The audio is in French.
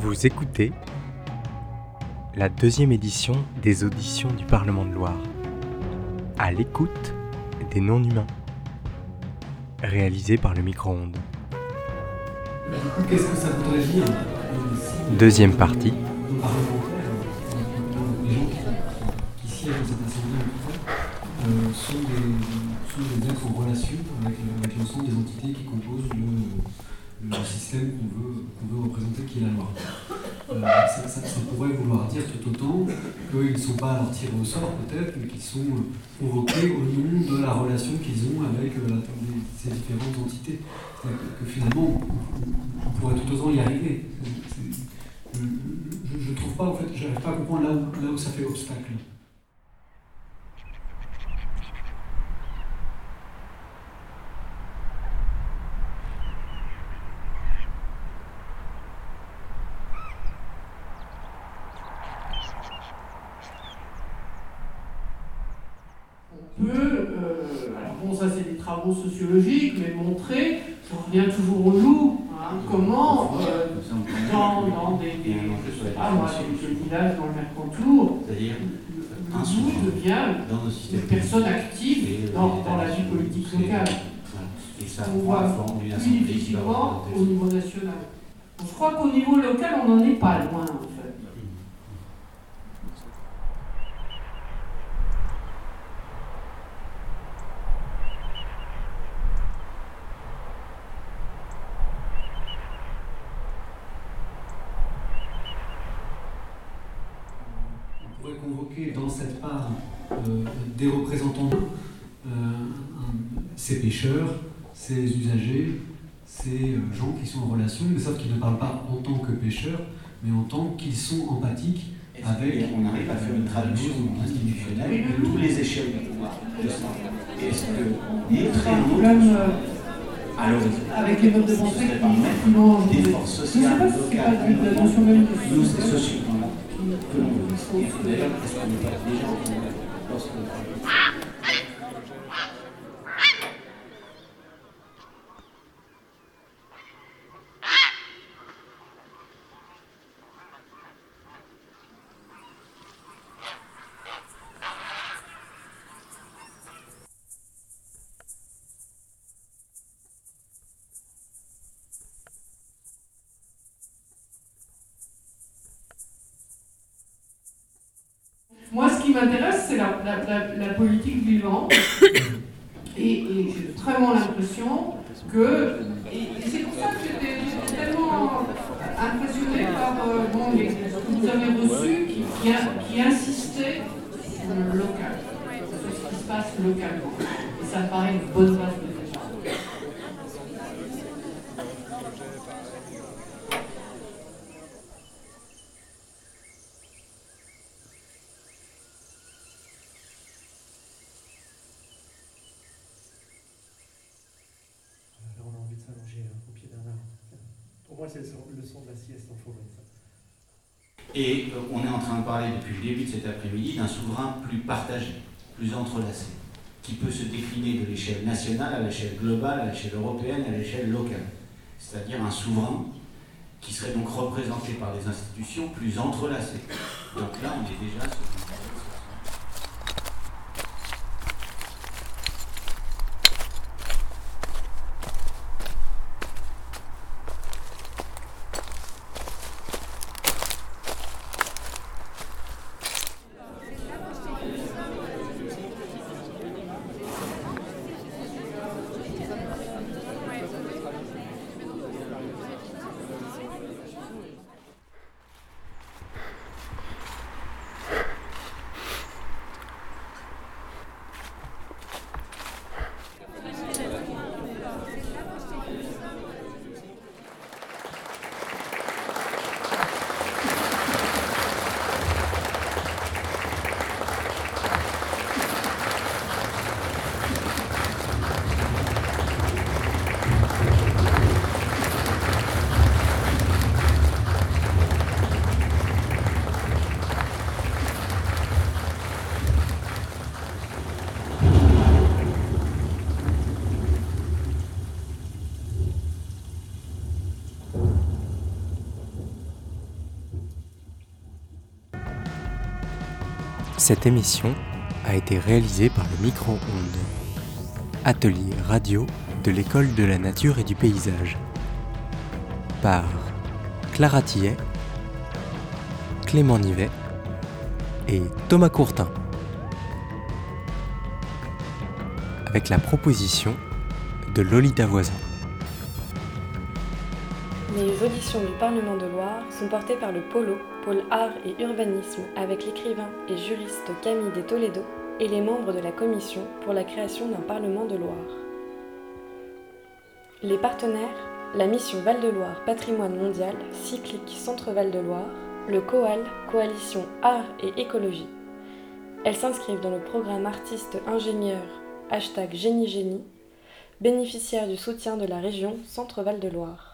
Vous écoutez la deuxième édition des auditions du Parlement de Loire, à l'écoute des non-humains, réalisé par le micro-ondes. Qu'est-ce que ça Deuxième partie. les gens qui, siègent dans cette assemblée sont, des, êtres en relation avec l'ensemble des entités qui composent le, le système qu'on veut, veut représenter, qui est la loi. Euh, ça, pourrait vouloir dire tout autant qu'ils ne sont pas alors tirés au sort peut-être, mais qu'ils sont euh, convoqués au nom de la relation qu'ils ont avec euh, ces différentes entités. Que, que finalement, on, pourrait tout autant y arriver. Je, je, je trouve pas, en fait, j'arrive pas à comprendre là où ça fait obstacle. On peut, euh, alors bon, ça c'est des travaux sociologiques, mais montrer, je reviens toujours au loup, hein, comment euh, dans, dans des, moi, des, des villages dans le Mercantour, le, loup devient une personne active dans, dans la vie politique locale, Et ça On prend plus difficilement au niveau national. Je crois qu'au niveau local, on n'en est pas loin en fait. On pourrait convoquer dans cette part euh, des représentants, euh, ces pêcheurs, ces usagers, ces euh, gens qui sont en relation, mais sauf qu'ils ne parlent pas en tant que pêcheurs, mais en tant qu'ils sont empathiques avec. qu'on arrive à faire une traduction institutionnelle de tous les échelles du pouvoir de ça Est-ce que Il y a montrer un un problème avec les modes de pensée qui, des forces sociales locales nous c'est société. Ce suivant que l'on veut. Et D'ailleurs, est-ce qu'on n'est pas déjà en train de- lorsqu'on parle Moi, ce qui m'intéresse, c'est la, politique vivante. Et, j'ai vraiment l'impression que. Et, c'est pour ça que j'étais tellement impressionnée par euh, les, ce que vous avez reçu qui, qui, qui insistait sur le local, sur ce qui se passe localement. Et ça me paraît une bonne base de départ. Là, on a envie de s'allonger hein, au pied d'un arbre. Pour moi, c'est le son, de en. Et euh, on est en train de parler depuis le début de cet après-midi d'un souverain plus partagé, plus entrelacé, qui peut se décliner de l'échelle nationale à l'échelle globale, à l'échelle européenne, à l'échelle locale. C'est-à-dire un souverain qui serait donc représenté par des institutions plus entrelacées. Donc là, on est déjà sur Cette émission a été réalisée par le micro-ondes, atelier radio de l'école de la nature et du paysage, par Clara Tillet, Clément Nivet et Thomas Courtin. Avec la proposition de Lolita Voisin. Les auditions du Parlement de Loire sont portées par le Polo, pôle art et urbanisme, avec l'écrivain et juriste Camille de Toledo et les membres de la commission pour la création d'un Parlement de Loire. Les partenaires, la mission Val-de-Loire Patrimoine Mondial, cyclique Centre Val-de-Loire, le COAL, Coalition Art et Écologie. Elles s'inscrivent dans le programme artiste ingénieur hashtag Génie Génie, bénéficiaire du soutien de la région Centre Val-de-Loire.